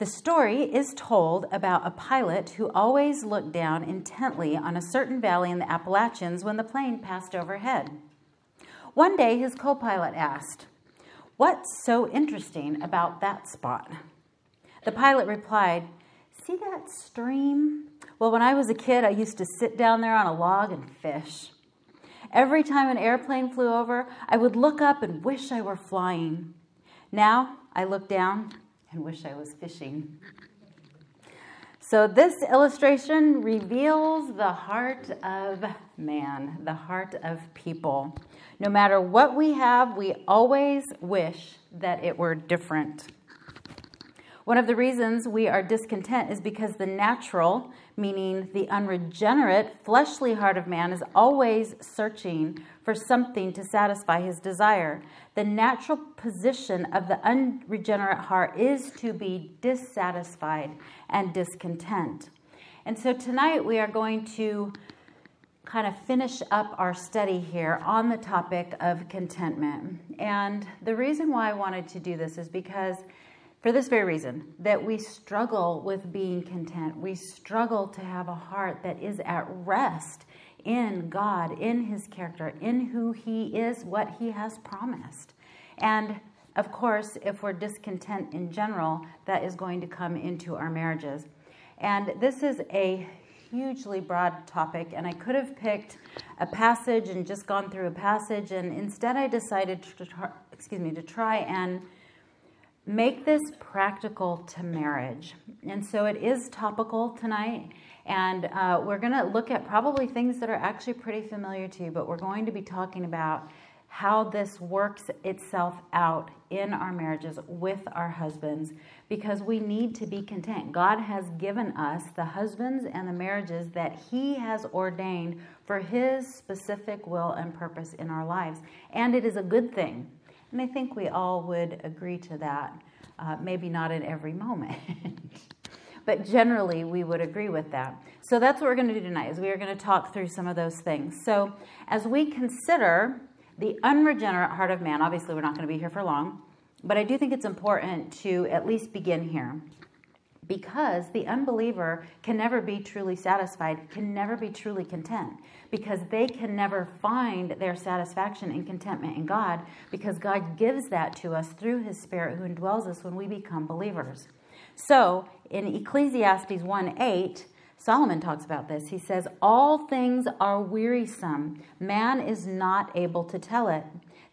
The story is told about a pilot who always looked down intently on a certain valley in the Appalachians when the plane passed overhead. One day, his co pilot asked, What's so interesting about that spot? The pilot replied, See that stream? Well, when I was a kid, I used to sit down there on a log and fish. Every time an airplane flew over, I would look up and wish I were flying. Now I look down and wish I was fishing. So, this illustration reveals the heart of man, the heart of people. No matter what we have, we always wish that it were different. One of the reasons we are discontent is because the natural, meaning the unregenerate, fleshly heart of man is always searching for something to satisfy his desire. The natural position of the unregenerate heart is to be dissatisfied and discontent. And so tonight we are going to kind of finish up our study here on the topic of contentment. And the reason why I wanted to do this is because for this very reason that we struggle with being content. We struggle to have a heart that is at rest in God, in His character, in who He is, what He has promised. And of course, if we're discontent in general, that is going to come into our marriages. And this is a hugely broad topic, and I could have picked a passage and just gone through a passage, and instead I decided to try, excuse me to try and make this practical to marriage. And so it is topical tonight. And uh, we're going to look at probably things that are actually pretty familiar to you, but we're going to be talking about how this works itself out in our marriages with our husbands because we need to be content. God has given us the husbands and the marriages that He has ordained for His specific will and purpose in our lives. And it is a good thing. And I think we all would agree to that. Uh, maybe not in every moment. but generally we would agree with that. So that's what we're going to do tonight is we are going to talk through some of those things. So as we consider the unregenerate heart of man, obviously we're not going to be here for long, but I do think it's important to at least begin here because the unbeliever can never be truly satisfied, can never be truly content, because they can never find their satisfaction and contentment in God, because God gives that to us through His Spirit who indwells us when we become believers. So in Ecclesiastes 1 8, Solomon talks about this. He says, All things are wearisome, man is not able to tell it.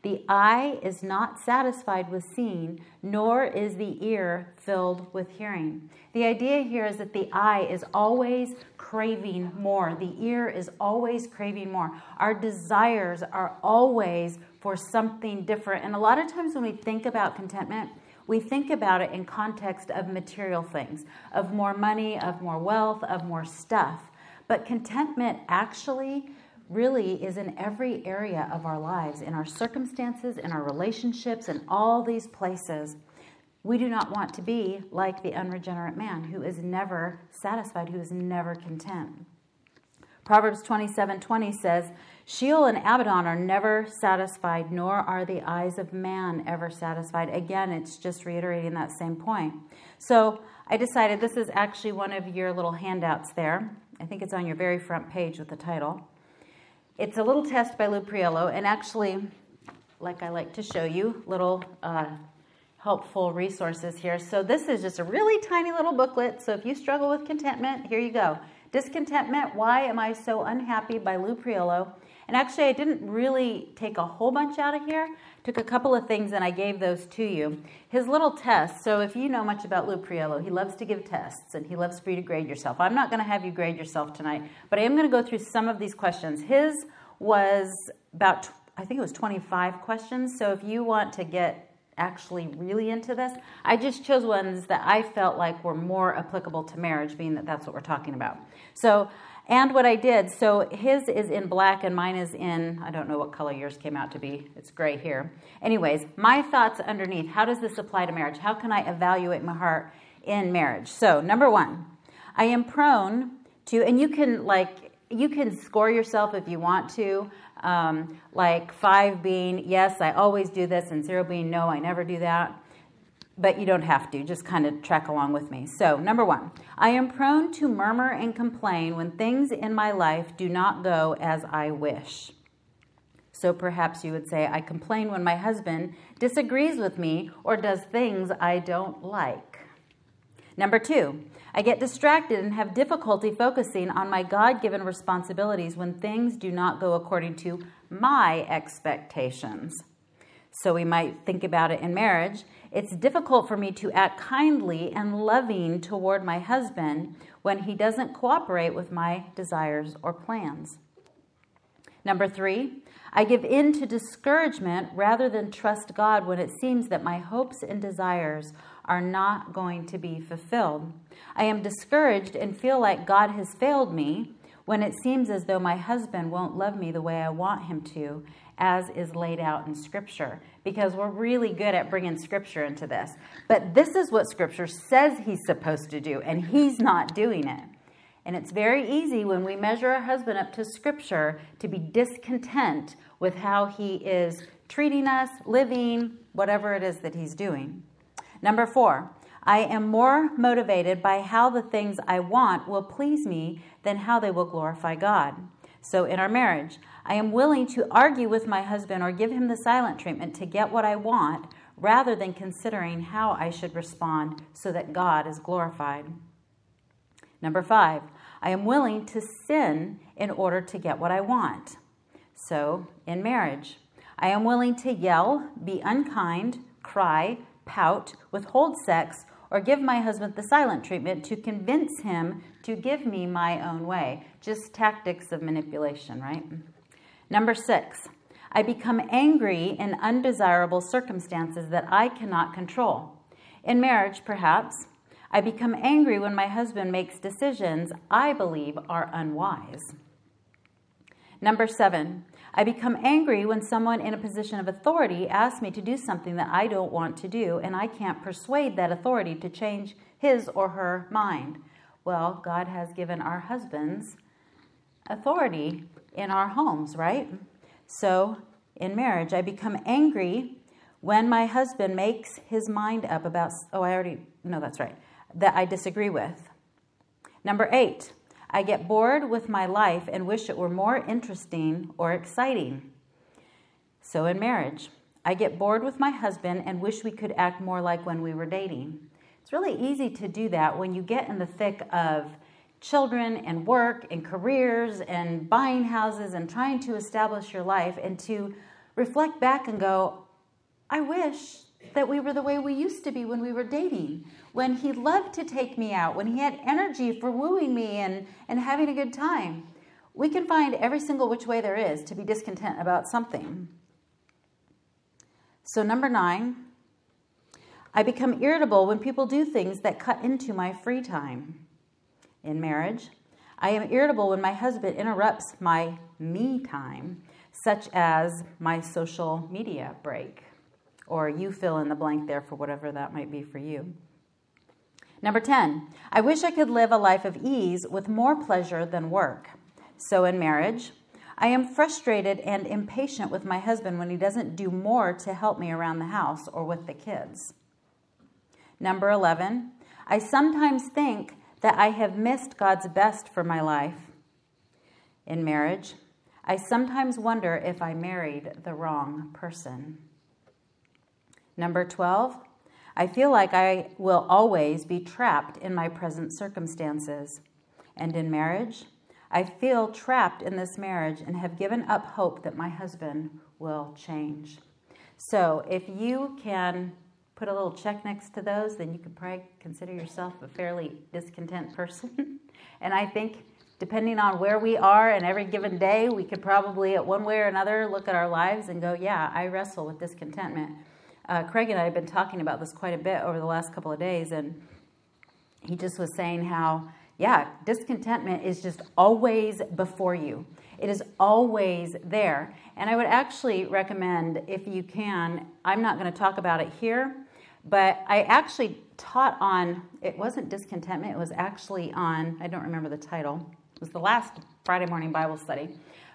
The eye is not satisfied with seeing, nor is the ear filled with hearing. The idea here is that the eye is always craving more, the ear is always craving more. Our desires are always for something different. And a lot of times when we think about contentment, we think about it in context of material things, of more money, of more wealth, of more stuff. But contentment actually really is in every area of our lives, in our circumstances, in our relationships, in all these places. We do not want to be like the unregenerate man who is never satisfied, who is never content. Proverbs 27 20 says, Sheol and Abaddon are never satisfied, nor are the eyes of man ever satisfied. Again, it's just reiterating that same point. So I decided this is actually one of your little handouts there. I think it's on your very front page with the title. It's a little test by Lou Priolo, and actually, like I like to show you, little uh, helpful resources here. So this is just a really tiny little booklet. So if you struggle with contentment, here you go. Discontentment, Why Am I So Unhappy by Lou Priolo. And actually, I didn't really take a whole bunch out of here. Took a couple of things and I gave those to you. His little test. So if you know much about Lou Priolo, he loves to give tests and he loves for you to grade yourself. I'm not going to have you grade yourself tonight, but I am going to go through some of these questions. His was about, I think it was 25 questions. So if you want to get actually really into this. I just chose ones that I felt like were more applicable to marriage, being that that's what we're talking about. So and what I did, so his is in black and mine is in, I don't know what color yours came out to be. It's gray here. Anyways, my thoughts underneath. How does this apply to marriage? How can I evaluate my heart in marriage? So, number one, I am prone to, and you can like, you can score yourself if you want to. Um, like five being, yes, I always do this, and zero being, no, I never do that. but you don't have to. Just kind of track along with me. So, number one, I am prone to murmur and complain when things in my life do not go as I wish. So perhaps you would say, I complain when my husband disagrees with me or does things I don't like. Number two, I get distracted and have difficulty focusing on my God given responsibilities when things do not go according to my expectations. So we might think about it in marriage. It's difficult for me to act kindly and loving toward my husband when he doesn't cooperate with my desires or plans. Number three, I give in to discouragement rather than trust God when it seems that my hopes and desires are not going to be fulfilled. I am discouraged and feel like God has failed me when it seems as though my husband won't love me the way I want him to, as is laid out in Scripture, because we're really good at bringing Scripture into this. But this is what Scripture says he's supposed to do, and he's not doing it. And it's very easy when we measure our husband up to Scripture to be discontent with how he is treating us, living, whatever it is that he's doing. Number four, I am more motivated by how the things I want will please me than how they will glorify God. So in our marriage, I am willing to argue with my husband or give him the silent treatment to get what I want rather than considering how I should respond so that God is glorified. Number five, I am willing to sin in order to get what I want. So, in marriage, I am willing to yell, be unkind, cry, pout, withhold sex, or give my husband the silent treatment to convince him to give me my own way. Just tactics of manipulation, right? Number six, I become angry in undesirable circumstances that I cannot control. In marriage, perhaps, I become angry when my husband makes decisions I believe are unwise. Number seven, I become angry when someone in a position of authority asks me to do something that I don't want to do, and I can't persuade that authority to change his or her mind. Well, God has given our husbands authority in our homes, right? So, in marriage, I become angry when my husband makes his mind up about, oh, I already, no, that's right, that I disagree with. Number eight, I get bored with my life and wish it were more interesting or exciting. So, in marriage, I get bored with my husband and wish we could act more like when we were dating. It's really easy to do that when you get in the thick of children and work and careers and buying houses and trying to establish your life and to reflect back and go, I wish that we were the way we used to be when we were dating, when he loved to take me out, when he had energy for wooing me and, and having a good time. We can find every single which way there is to be discontent about something. So, number nine, I become irritable when people do things that cut into my free time. In marriage, I am irritable when my husband interrupts my me time, such as my social media break or you fill in the blank there for whatever that might be for you. Number 10, I wish I could live a life of ease with more pleasure than work. So in marriage, I am frustrated and impatient with my husband when he doesn't do more to help me around the house or with the kids. Number 11, I sometimes think that I have missed God's best for my life. In marriage, I sometimes wonder if I married the wrong person. Number 12, I feel like I will always be trapped in my present circumstances. And in marriage, I feel trapped in this marriage and have given up hope that my husband will change. So, if you can put a little check next to those, then you could probably consider yourself a fairly discontent person. and I think depending on where we are in every given day, we could probably, at one way or another, look at our lives and go, Yeah, I wrestle with discontentment uh, Craig and I have been talking about this quite a bit over the last couple of days, and he just was saying how, yeah, discontentment is just always before you. It is always there. And I would actually recommend, if you can, I'm not going to talk about it here, but I actually taught on, it wasn't discontentment, it was actually on, I don't remember the title, it was the last Friday morning Bible study.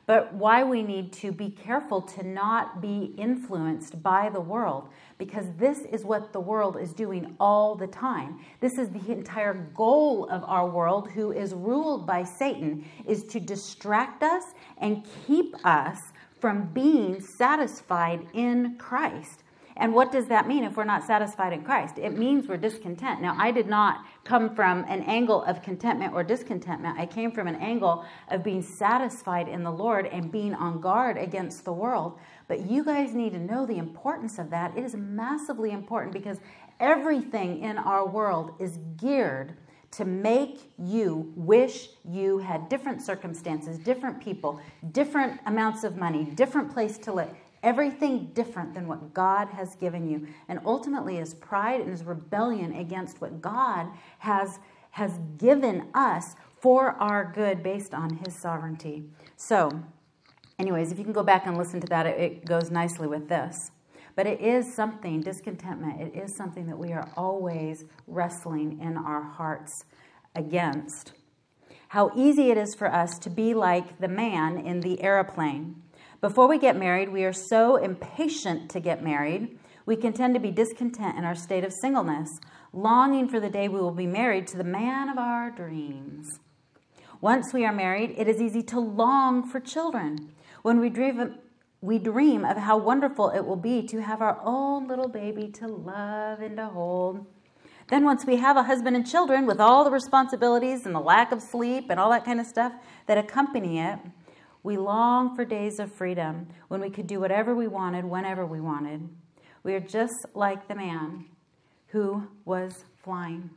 But why we need to be careful to not be influenced by the world because this is what the world is doing all the time. This is the entire goal of our world who is ruled by Satan is to distract us and keep us from being satisfied in Christ. And what does that mean if we're not satisfied in Christ? It means we're discontent. Now, I did not come from an angle of contentment or discontentment. I came from an angle of being satisfied in the Lord and being on guard against the world. But you guys need to know the importance of that. It is massively important because everything in our world is geared to make you wish you had different circumstances, different people, different amounts of money, different place to live everything different than what God has given you. And ultimately, is pride and is rebellion against what God has, has given us for our good based on His sovereignty. So, anyways, if you can go back and listen to that, it, it goes nicely with this. But it is something, discontentment, it is something that we are always wrestling in our hearts against. How easy it is for us to be like the man in the aeroplane before we get married, we are so impatient to get married, we can tend to be discontent in our state of singleness, longing for the day we will be married to the man of our dreams. Once we are married, it is easy to long for children. When we dream, we dream of how wonderful it will be to have our own little baby to love and to hold. Then, once we have a husband and children with all the responsibilities and the lack of sleep and all that kind of stuff that accompany it, we long for days of freedom when we could do whatever we wanted, whenever we wanted. We are just like the man who was flying.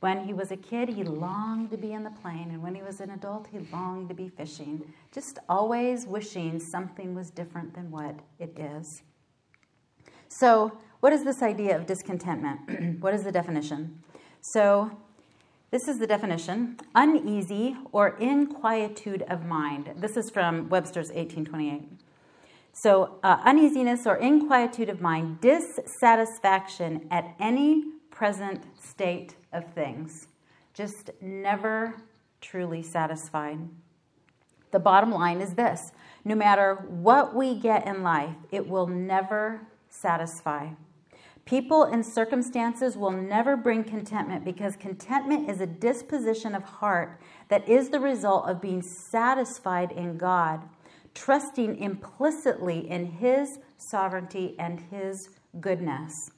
When he was a kid, he longed to be in the plane, and when he was an adult, he longed to be fishing, just always wishing something was different than what it is. So, what is this idea of discontentment? what is the definition? So, this is the definition uneasy or inquietude of mind. This is from Webster's 1828. So, uh, uneasiness or inquietude of mind, dissatisfaction at any present state of things, just never truly satisfied. The bottom line is this no matter what we get in life, it will never satisfy. People and circumstances will never bring contentment because contentment is a disposition of heart that is the result of being satisfied in God, trusting implicitly in His sovereignty and His goodness.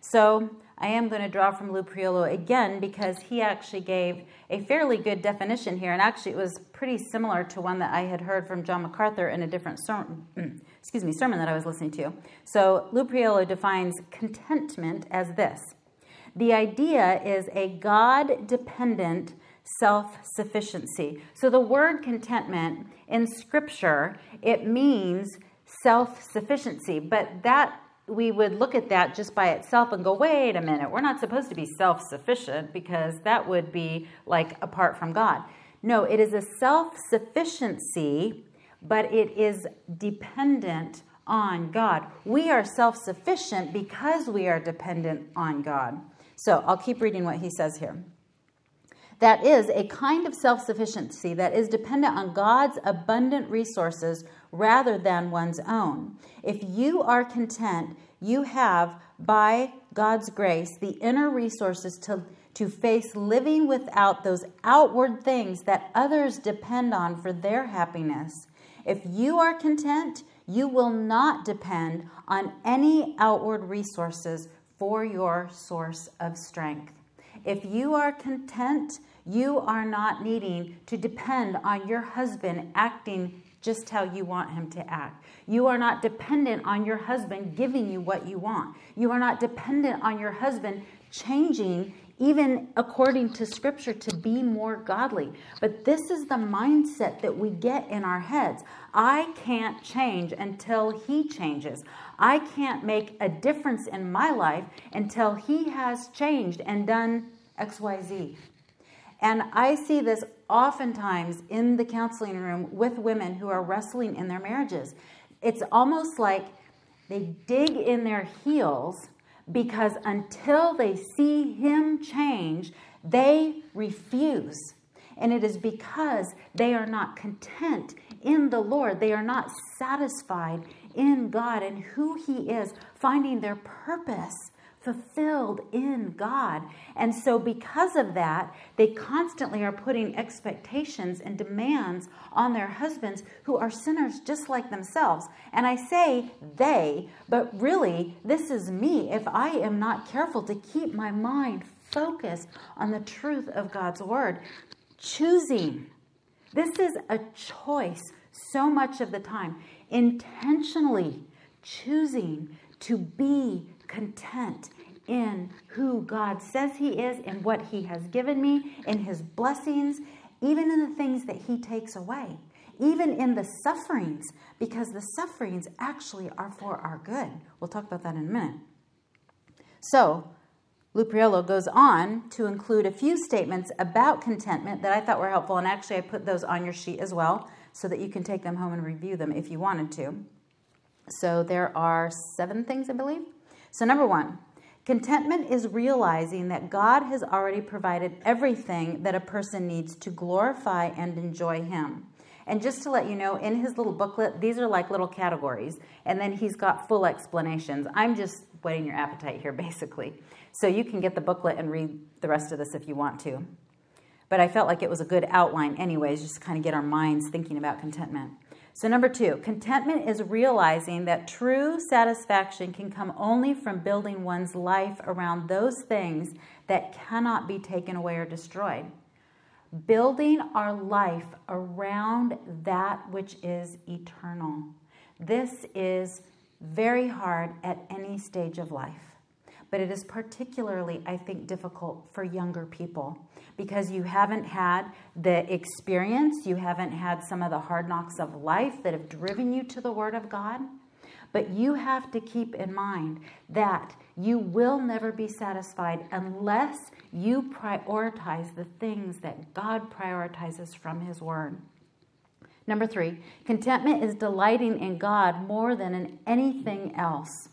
So, I am going to draw from Lou Priolo again because he actually gave a fairly good definition here, and actually it was pretty similar to one that I had heard from John MacArthur in a different sermon, mm, excuse me, sermon that I was listening to. So Lou Priolo defines contentment as this: the idea is a God-dependent self-sufficiency. So the word contentment in Scripture it means self-sufficiency, but that we would look at that just by itself and go, wait a minute, we're not supposed to be self sufficient because that would be like apart from God. No, it is a self sufficiency, but it is dependent on God. We are self sufficient because we are dependent on God. So I'll keep reading what he says here. That is a kind of self sufficiency that is dependent on God's abundant resources rather than one's own. If you are content, you have, by God's grace, the inner resources to, to face living without those outward things that others depend on for their happiness. If you are content, you will not depend on any outward resources for your source of strength. If you are content, you are not needing to depend on your husband acting just how you want him to act. You are not dependent on your husband giving you what you want. You are not dependent on your husband changing, even according to scripture, to be more godly. But this is the mindset that we get in our heads. I can't change until he changes. I can't make a difference in my life until he has changed and done XYZ. And I see this oftentimes in the counseling room with women who are wrestling in their marriages. It's almost like they dig in their heels because until they see him change, they refuse. And it is because they are not content in the Lord. They are not satisfied in God and who He is, finding their purpose fulfilled in God. And so, because of that, they constantly are putting expectations and demands on their husbands who are sinners just like themselves. And I say they, but really, this is me if I am not careful to keep my mind focused on the truth of God's word. Choosing. This is a choice so much of the time. Intentionally choosing to be content in who God says He is, in what He has given me, in His blessings, even in the things that He takes away, even in the sufferings, because the sufferings actually are for our good. We'll talk about that in a minute. So, Lou Priolo goes on to include a few statements about contentment that I thought were helpful, and actually, I put those on your sheet as well so that you can take them home and review them if you wanted to. So, there are seven things, I believe. So, number one, Contentment is realizing that God has already provided everything that a person needs to glorify and enjoy Him. And just to let you know, in his little booklet, these are like little categories, and then he's got full explanations. I'm just whetting your appetite here, basically. So you can get the booklet and read the rest of this if you want to. But I felt like it was a good outline, anyways, just to kind of get our minds thinking about contentment. So, number two, contentment is realizing that true satisfaction can come only from building one's life around those things that cannot be taken away or destroyed. Building our life around that which is eternal. This is very hard at any stage of life, but it is particularly, I think, difficult for younger people because you haven't had the experience, you haven't had some of the hard knocks of life that have driven you to the Word of God. But you have to keep in mind that you will never be satisfied unless you prioritize the things that God prioritizes from His Word. Number three, contentment is delighting in God more than in anything else.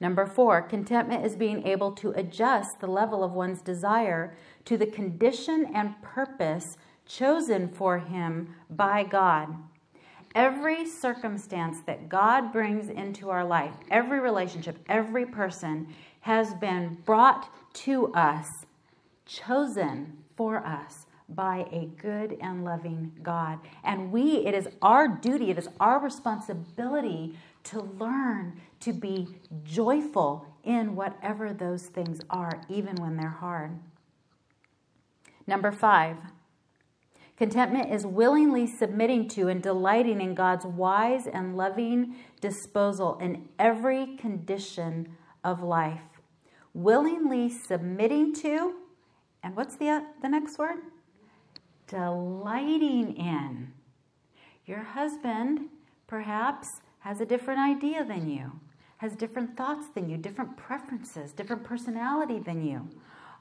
Number four, contentment is being able to adjust the level of one's desire to the condition and purpose chosen for him by God. Every circumstance that God brings into our life, every relationship, every person has been brought to us, chosen for us by a good and loving God. And we, it is our duty, it is our responsibility to learn to be joyful in whatever those things are, even when they're hard. Number five, contentment is willingly submitting to and delighting in God's wise and loving disposal in every condition of life. Willingly submitting to, and what's the, uh, the next word? Delighting in. Your husband perhaps has a different idea than you, has different thoughts than you, different preferences, different personality than you.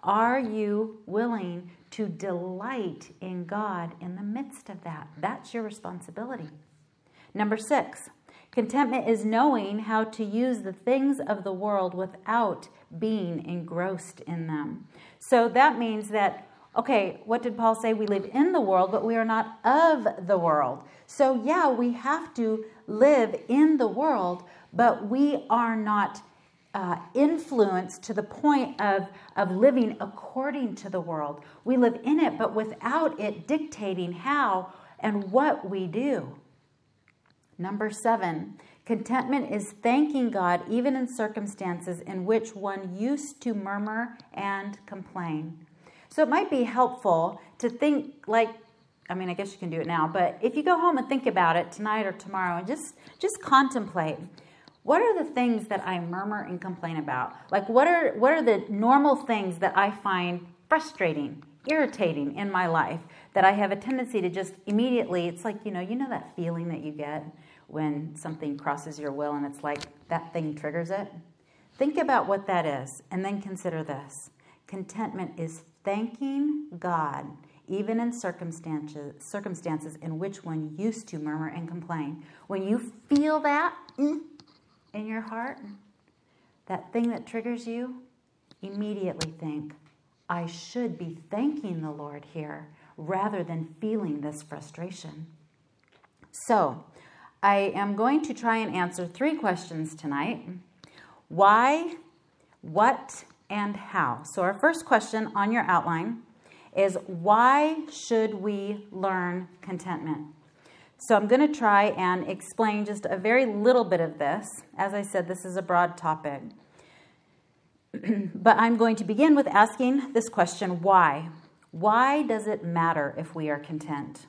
Are you willing to delight in God in the midst of that? That's your responsibility. Number six, contentment is knowing how to use the things of the world without being engrossed in them. So that means that, okay, what did Paul say? We live in the world, but we are not of the world. So, yeah, we have to live in the world, but we are not uh, influence to the point of, of living according to the world. We live in it, but without it dictating how and what we do. Number seven, contentment is thanking God even in circumstances in which one used to murmur and complain. So it might be helpful to think like I mean, I guess you can do it now, but if you go home and think about it tonight or tomorrow and just just contemplate what are the things that I murmur and complain about? Like what are what are the normal things that I find frustrating, irritating in my life that I have a tendency to just immediately it's like, you know, you know that feeling that you get when something crosses your will and it's like that thing triggers it? Think about what that is and then consider this. Contentment is thanking God even in circumstances circumstances in which one used to murmur and complain. When you feel that, mm, in your heart, that thing that triggers you, immediately think, I should be thanking the Lord here rather than feeling this frustration. So, I am going to try and answer three questions tonight why, what, and how. So, our first question on your outline is why should we learn contentment? So, I'm going to try and explain just a very little bit of this. As I said, this is a broad topic. but I'm going to begin with asking this question why? Why does it matter if we are content?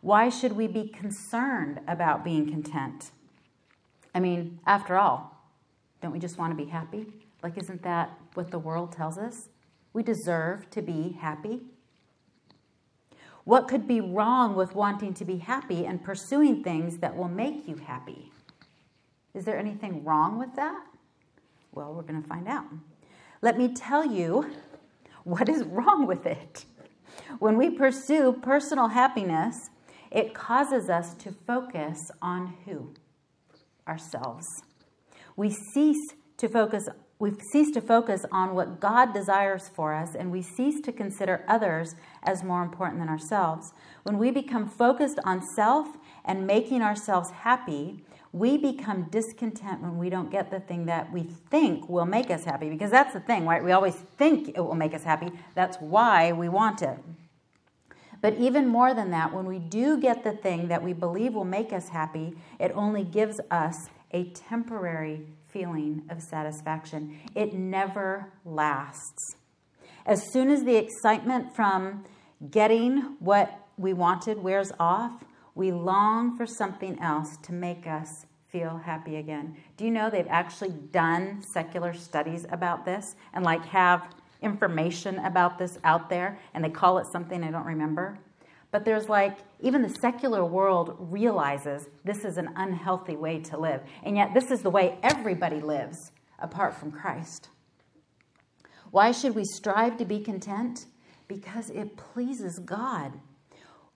Why should we be concerned about being content? I mean, after all, don't we just want to be happy? Like, isn't that what the world tells us? We deserve to be happy. What could be wrong with wanting to be happy and pursuing things that will make you happy? Is there anything wrong with that? Well, we're going to find out. Let me tell you what is wrong with it. When we pursue personal happiness, it causes us to focus on who? Ourselves. We cease to focus we cease to focus on what God desires for us and we cease to consider others as more important than ourselves. When we become focused on self and making ourselves happy, we become discontent when we don't get the thing that we think will make us happy because that's the thing, right? We always think it will make us happy. That's why we want it. But even more than that, when we do get the thing that we believe will make us happy, it only gives us a temporary feeling of satisfaction. It never lasts. As soon as the excitement from getting what we wanted wears off, we long for something else to make us feel happy again. Do you know they've actually done secular studies about this and like have information about this out there and they call it something I don't remember? But there's like, even the secular world realizes this is an unhealthy way to live. And yet, this is the way everybody lives apart from Christ. Why should we strive to be content? Because it pleases God.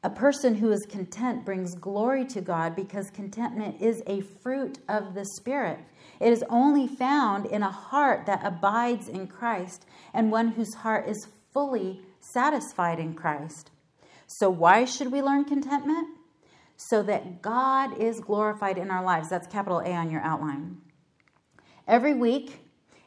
A person who is content brings glory to God because contentment is a fruit of the Spirit. It is only found in a heart that abides in Christ and one whose heart is fully satisfied in Christ. So, why should we learn contentment? So that God is glorified in our lives. That's capital A on your outline. Every week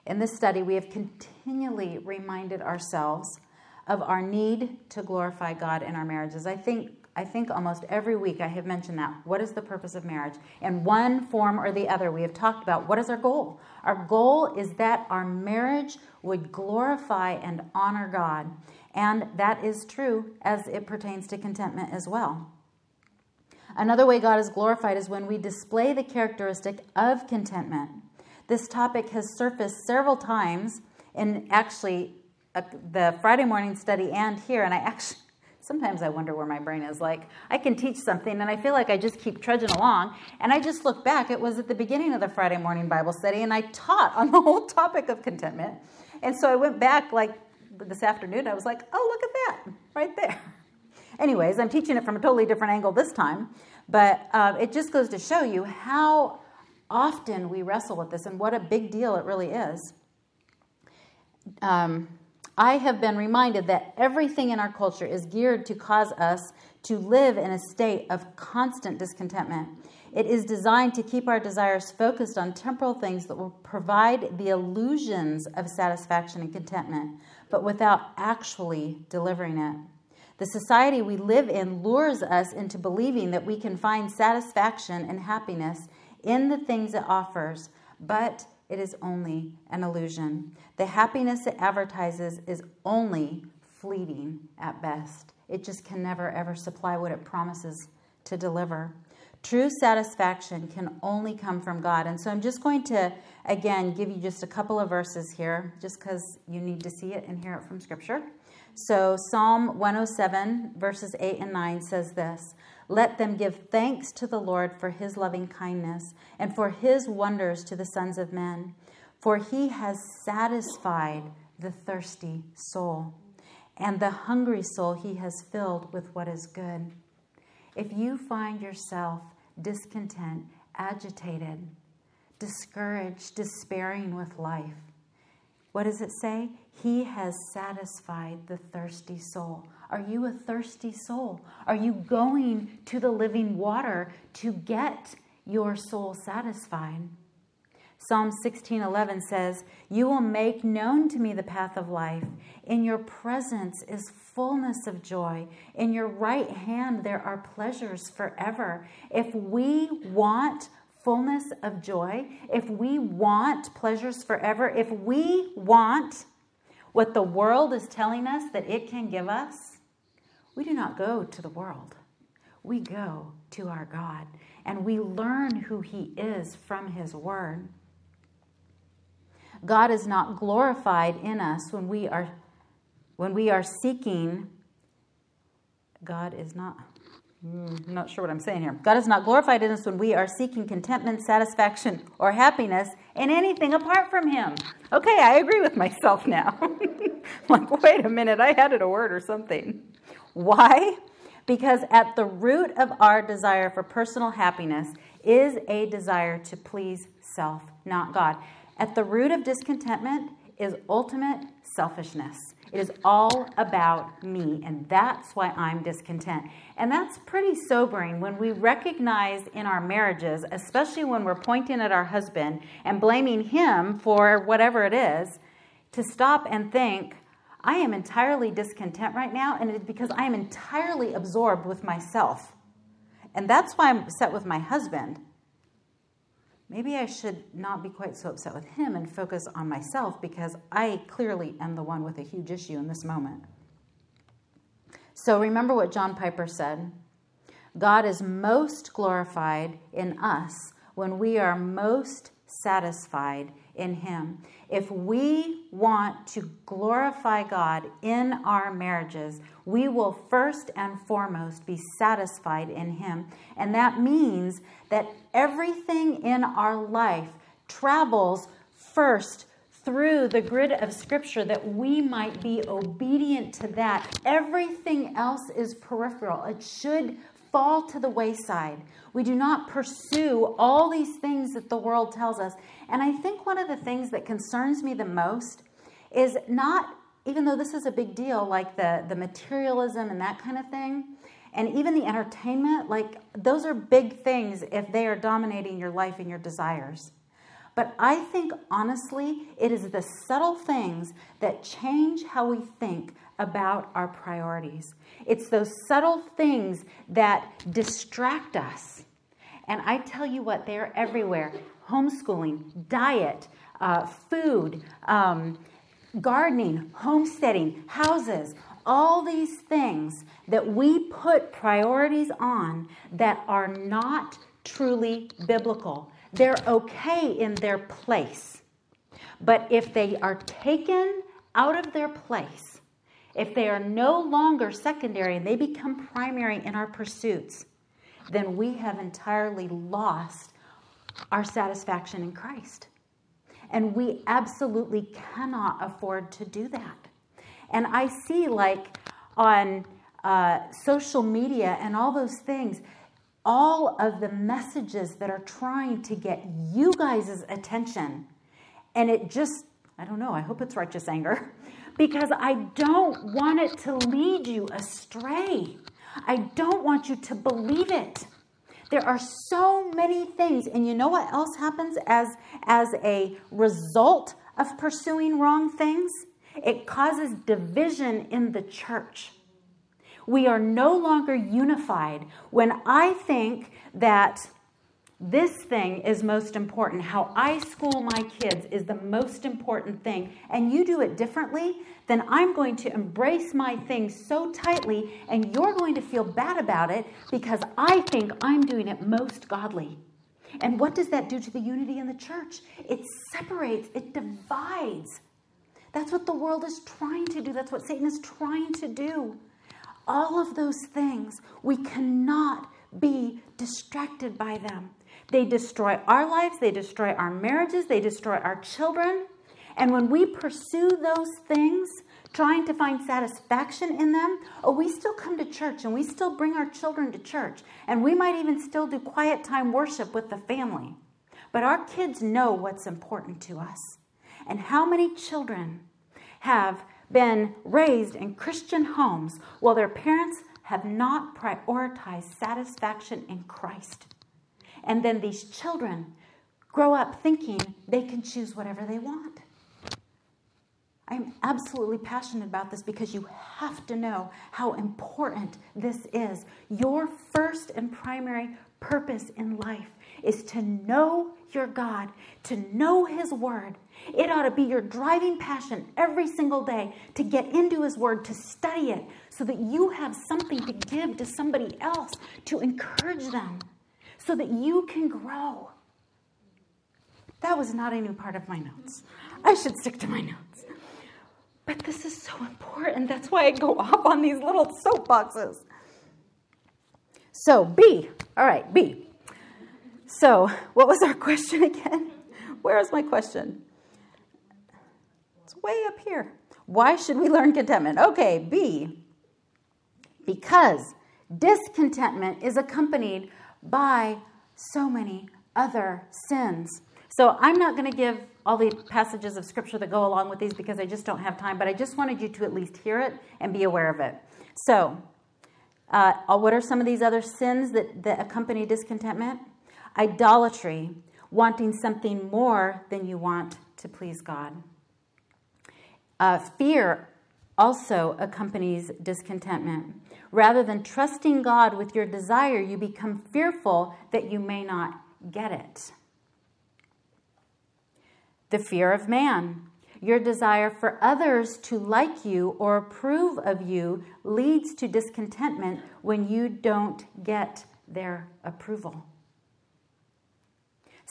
in this study, we have continually reminded ourselves of our need to glorify God in our marriages. I think I think almost every week I have mentioned that. What is the purpose of marriage? In one form or the other, we have talked about what is our goal. Our goal is that our marriage would glorify and honor God. And that is true as it pertains to contentment as well. Another way God is glorified is when we display the characteristic of contentment. This topic has surfaced several times in actually uh, the Friday morning study and here, and I actually sometimes I wonder where my brain is. Like, I can teach something and I feel like I just keep trudging along. And I just look back, it was at the beginning of the Friday morning Bible study, and I taught on the whole topic of contentment. And so I went back like this afternoon, I was like, oh, look at that, right there. Anyways, I'm teaching it from a totally different angle this time, but uh, it just goes to show you how often we wrestle with this and what a big deal it really is. Um, I have been reminded that everything in our culture is geared to cause us to live in a state of constant discontentment. It is designed to keep our desires focused on temporal things that will provide the illusions of satisfaction and contentment, but without actually delivering it. The society we live in lures us into believing that we can find satisfaction and happiness in the things it offers, but it is only an illusion. The happiness it advertises is only fleeting at best. It just can never, ever supply what it promises to deliver. True satisfaction can only come from God. And so I'm just going to, again, give you just a couple of verses here, just because you need to see it and hear it from Scripture. So Psalm 107, verses 8 and 9 says this Let them give thanks to the Lord for his loving kindness and for his wonders to the sons of men, for he has satisfied the thirsty soul, and the hungry soul he has filled with what is good. If you find yourself discontent, agitated, discouraged, despairing with life. What does it say? He has satisfied the thirsty soul. Are you a thirsty soul? Are you going to the living water to get your soul satisfied? Psalm 16:11 says, "You will make known to me the path of life. In your presence is fullness of joy. In your right hand there are pleasures forever." If we want fullness of joy, if we want pleasures forever, if we want what the world is telling us that it can give us, we do not go to the world. We go to our God and we learn who He is from His Word. God is not glorified in us when we are when we are seeking God is not I'm hmm, not sure what I'm saying here. God is not glorified in us when we are seeking contentment, satisfaction, or happiness in anything apart from Him. Okay, I agree with myself now. like, wait a minute, I added a word or something. Why? Because at the root of our desire for personal happiness is a desire to please self, not God. At the root of discontentment is ultimate selfishness. It is all about me, and that's why I'm discontent. And that's pretty sobering when we recognize in our marriages, especially when we're pointing at our husband and blaming him for whatever it is, to stop and think, I am entirely discontent right now, and it's because I am entirely absorbed with myself. And that's why I'm upset with my husband maybe I should not be quite so upset with him and focus on myself because I clearly am the one with a huge issue in this moment. So remember what John Piper said God is most glorified in us when we are most satisfied in Him. If we want to glorify God in our marriages, we will first and foremost be satisfied in Him. And that means that everything in our life travels first through the grid of Scripture that we might be obedient to that. Everything else is peripheral. It should fall to the wayside. We do not pursue all these things that the world tells us. And I think one of the things that concerns me the most is not, even though this is a big deal, like the, the materialism and that kind of thing, and even the entertainment, like those are big things if they are dominating your life and your desires. But I think honestly, it is the subtle things that change how we think about our priorities. It's those subtle things that distract us. And I tell you what, they're everywhere homeschooling, diet, uh, food, um, gardening, homesteading, houses, all these things that we put priorities on that are not truly biblical. They're okay in their place. But if they are taken out of their place, if they are no longer secondary and they become primary in our pursuits, then we have entirely lost our satisfaction in Christ. And we absolutely cannot afford to do that. And I see, like, on uh, social media and all those things, all of the messages that are trying to get you guys' attention. And it just, I don't know, I hope it's righteous anger because I don't want it to lead you astray. I don't want you to believe it. There are so many things, and you know what else happens as, as a result of pursuing wrong things? It causes division in the church. We are no longer unified. When I think that this thing is most important. How I school my kids is the most important thing. And you do it differently, then I'm going to embrace my thing so tightly, and you're going to feel bad about it because I think I'm doing it most godly. And what does that do to the unity in the church? It separates, it divides. That's what the world is trying to do, that's what Satan is trying to do. All of those things, we cannot be distracted by them. They destroy our lives, they destroy our marriages, they destroy our children. And when we pursue those things, trying to find satisfaction in them, oh, we still come to church and we still bring our children to church. And we might even still do quiet time worship with the family. But our kids know what's important to us. And how many children have been raised in Christian homes while their parents have not prioritized satisfaction in Christ. And then these children grow up thinking they can choose whatever they want. I'm absolutely passionate about this because you have to know how important this is. Your first and primary purpose in life is to know your God, to know His Word. It ought to be your driving passion every single day to get into His Word, to study it, so that you have something to give to somebody else, to encourage them, so that you can grow. That was not a new part of my notes. I should stick to my notes. But this is so important. That's why I go off on these little soapboxes. So, B. All right, B. So, what was our question again? Where is my question? It's way up here. Why should we learn contentment? Okay, B. Because discontentment is accompanied by so many other sins. So I'm not going to give all the passages of scripture that go along with these because I just don't have time, but I just wanted you to at least hear it and be aware of it. So, uh, what are some of these other sins that, that accompany discontentment? Idolatry, wanting something more than you want to please God. Uh, fear also accompanies discontentment. Rather than trusting God with your desire, you become fearful that you may not get it the fear of man. Your desire for others to like you or approve of you leads to discontentment when you don't get their approval.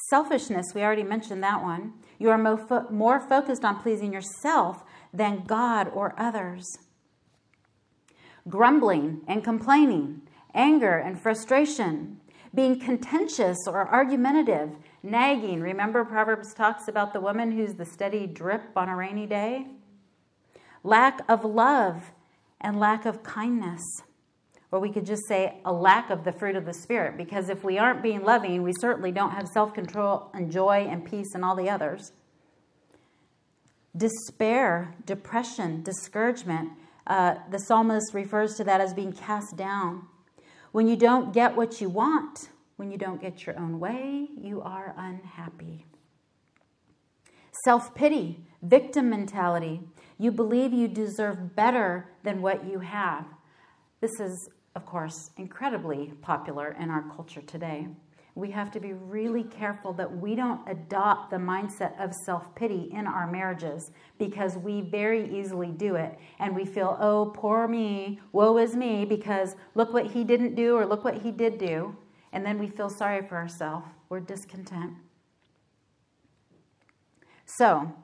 Selfishness, we already mentioned that one. You are more, focused on pleasing yourself than God or others. Grumbling and complaining, anger and frustration, being contentious or argumentative, nagging. Remember, Proverbs talks about the woman who's the steady drip on a rainy day? Lack of love and lack of kindness. Or we could just say a lack of the fruit of the Spirit, because if we aren't being loving, we certainly don't have self control and joy and peace and all the others. Despair, depression, discouragement. Uh, the psalmist refers to that as being cast down. When you don't get what you want, when you don't get your own way, you are unhappy. Self pity, victim mentality. You believe you deserve better than what you have. This is, of course, incredibly popular in our culture today. We have to be really careful that we don't adopt the mindset of self pity in our marriages because we very easily do it. And we feel, oh, poor me, woe is me, because look what he didn't do or look what he did do and then we feel sorry for ourselves. We're discontent. So,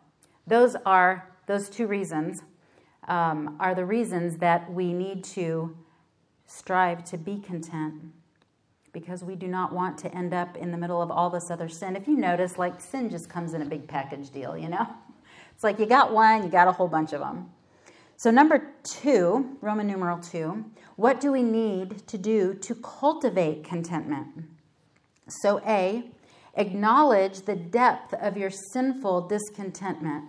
those are those two reasons um, are the reasons that we need to strive to be content because we do not want to end up in the middle of all this other sin. If you notice, like sin just comes in a big package deal, you know? It's like you got one, you got a whole bunch of them. So, number two, Roman numeral two, what do we need to do to cultivate contentment? So, A, acknowledge the depth of your sinful discontentment.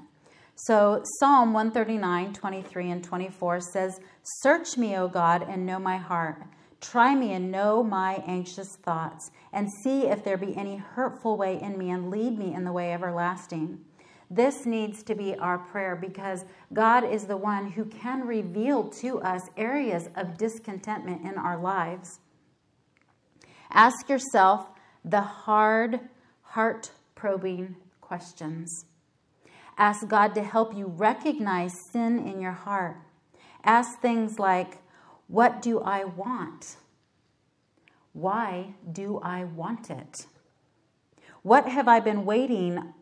So, Psalm 139, 23, and 24 says, Search me, O God, and know my heart. Try me and know my anxious thoughts, and see if there be any hurtful way in me, and lead me in the way everlasting. This needs to be our prayer because God is the one who can reveal to us areas of discontentment in our lives. Ask yourself the hard, heart probing questions. Ask God to help you recognize sin in your heart. Ask things like, What do I want? Why do I want it? What have I been waiting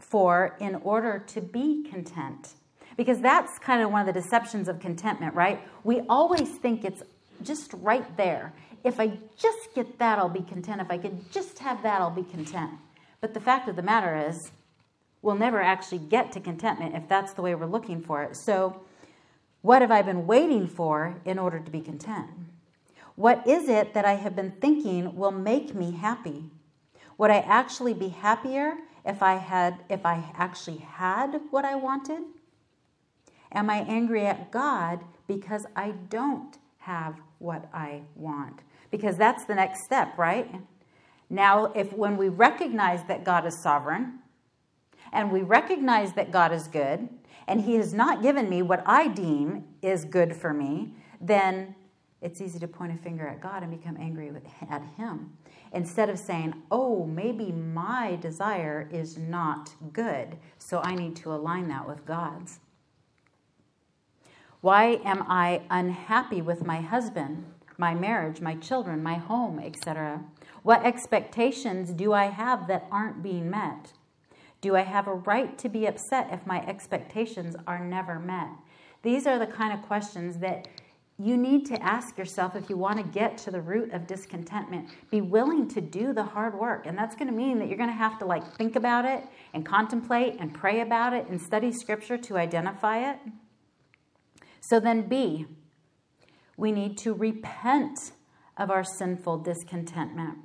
for in order to be content. Because that's kind of one of the deceptions of contentment, right? We always think it's just right there. If I just get that, I'll be content. If I could just have that, I'll be content. But the fact of the matter is, we'll never actually get to contentment if that's the way we're looking for it. So, what have I been waiting for in order to be content? What is it that I have been thinking will make me happy? Would I actually be happier if I had if I actually had what I wanted? Am I angry at God because I don't have what I want? Because that's the next step, right? Now, if when we recognize that God is sovereign and we recognize that God is good and He has not given me what I deem is good for me, then it's easy to point a finger at God and become angry with, at Him. Instead of saying, oh, maybe my desire is not good, so I need to align that with God's. Why am I unhappy with my husband, my marriage, my children, my home, etc.? What expectations do I have that aren't being met? Do I have a right to be upset if my expectations are never met? These are the kind of questions that you need to ask yourself if you want to get to the root of discontentment. Be willing to do the hard work. And that's going to mean that you're going to have to like think about it and contemplate and pray about it and study scripture to identify it. So then B, we need to repent of our sinful discontentment.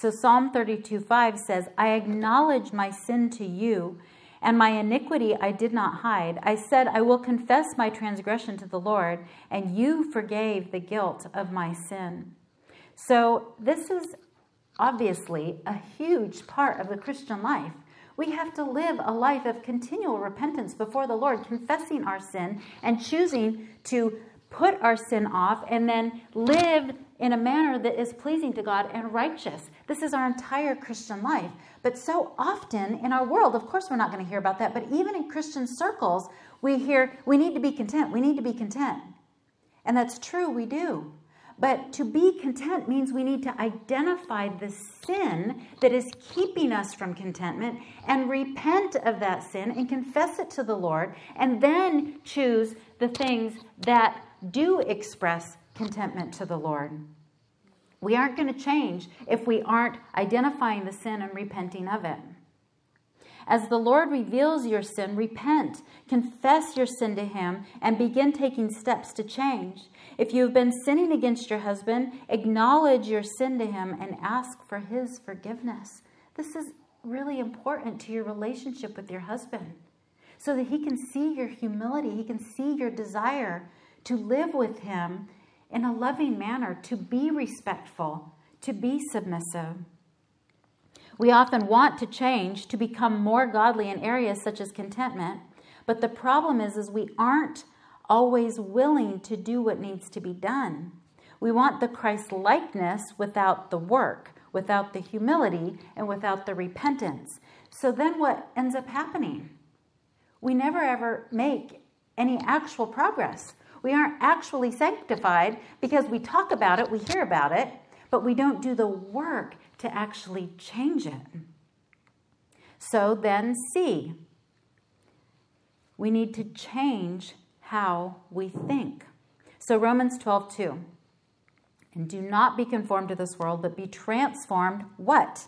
So Psalm 32 5 says, I acknowledge my sin to you and my iniquity I did not hide. I said, I will confess my transgression to the Lord, and you forgave the guilt of my sin. So, this is obviously a huge part of the Christian life. We have to live a life of continual repentance before the Lord, confessing our sin and choosing to put our sin off and then live in a manner that is pleasing to God and righteous. This is our entire Christian life. But so often in our world, of course, we're not going to hear about that, but even in Christian circles, we hear we need to be content. We need to be content. And that's true, we do. But to be content means we need to identify the sin that is keeping us from contentment and repent of that sin and confess it to the Lord, and then choose the things that do express contentment to the Lord. We aren't going to change if we aren't identifying the sin and repenting of it. As the Lord reveals your sin, repent, confess your sin to Him, and begin taking steps to change. If you have been sinning against your husband, acknowledge your sin to Him and ask for His forgiveness. This is really important to your relationship with your husband so that He can see your humility, He can see your desire to live with Him in a loving manner, to be respectful, to be submissive. We often want to change to become more godly in areas such as contentment, but the problem is, is we aren't always willing to do what needs to be done. We want the Christ likeness without the work, without the humility, and without the repentance. So then what ends up happening? We never ever make any actual progress. We aren't actually sanctified because we talk about it, we hear about it, but we don't do the work to actually change it. So then, C, we need to change how we think. So, Romans 12, 2. And do not be conformed to this world, but be transformed. What?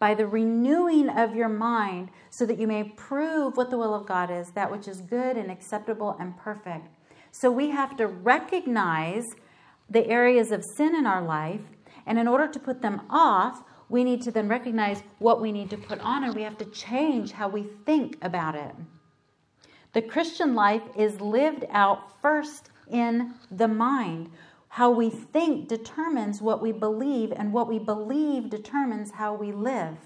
By the renewing of your mind, so that you may prove what the will of God is, that which is good and acceptable and perfect. So we have to recognize the areas of sin in our life, and in order to put them off, we need to then recognize what we need to put on, and we have to change how we think about it. The Christian life is lived out first in the mind. How we think determines what we believe, and what we believe determines how we live.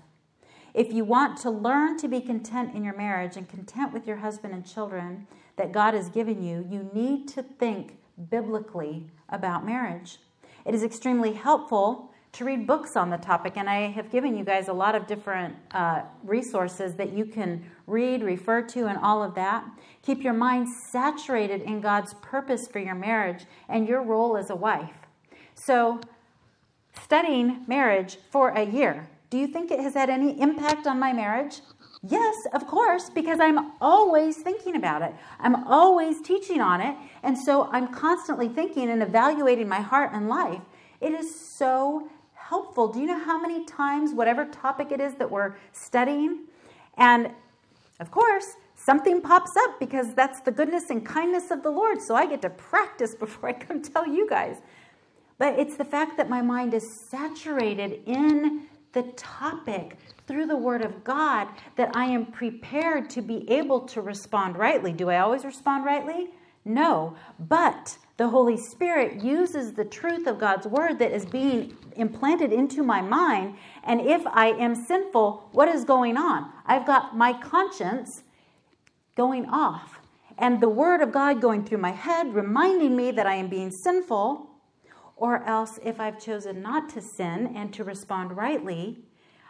If you want to learn to be content in your marriage and content with your husband and children, that God has given you, you need to think biblically about marriage. It is extremely helpful to read books on the topic, and I have given you guys a lot of different uh, resources that you can read, refer to, and all of that. Keep your mind saturated in God's purpose for your marriage and your role as a wife. So, studying marriage for a year, do you think it has had any impact on my marriage? Yes, of course, because I'm always thinking about it. I'm always teaching on it. And so I'm constantly thinking and evaluating my heart and life. It is so helpful. Do you know how many times, whatever topic it is that we're studying, and of course, something pops up because that's the goodness and kindness of the Lord. So I get to practice before I come tell you guys. But it's the fact that my mind is saturated in the topic through the Word of God that I am prepared to be able to respond rightly. Do I always respond rightly? No, but the Holy Spirit uses the truth of God's word that is being implanted into my mind. And if I am sinful, what is going on? I've got my conscience going off and the word of God going through my head, reminding me that I am being sinful. Or else, if I've chosen not to sin and to respond rightly,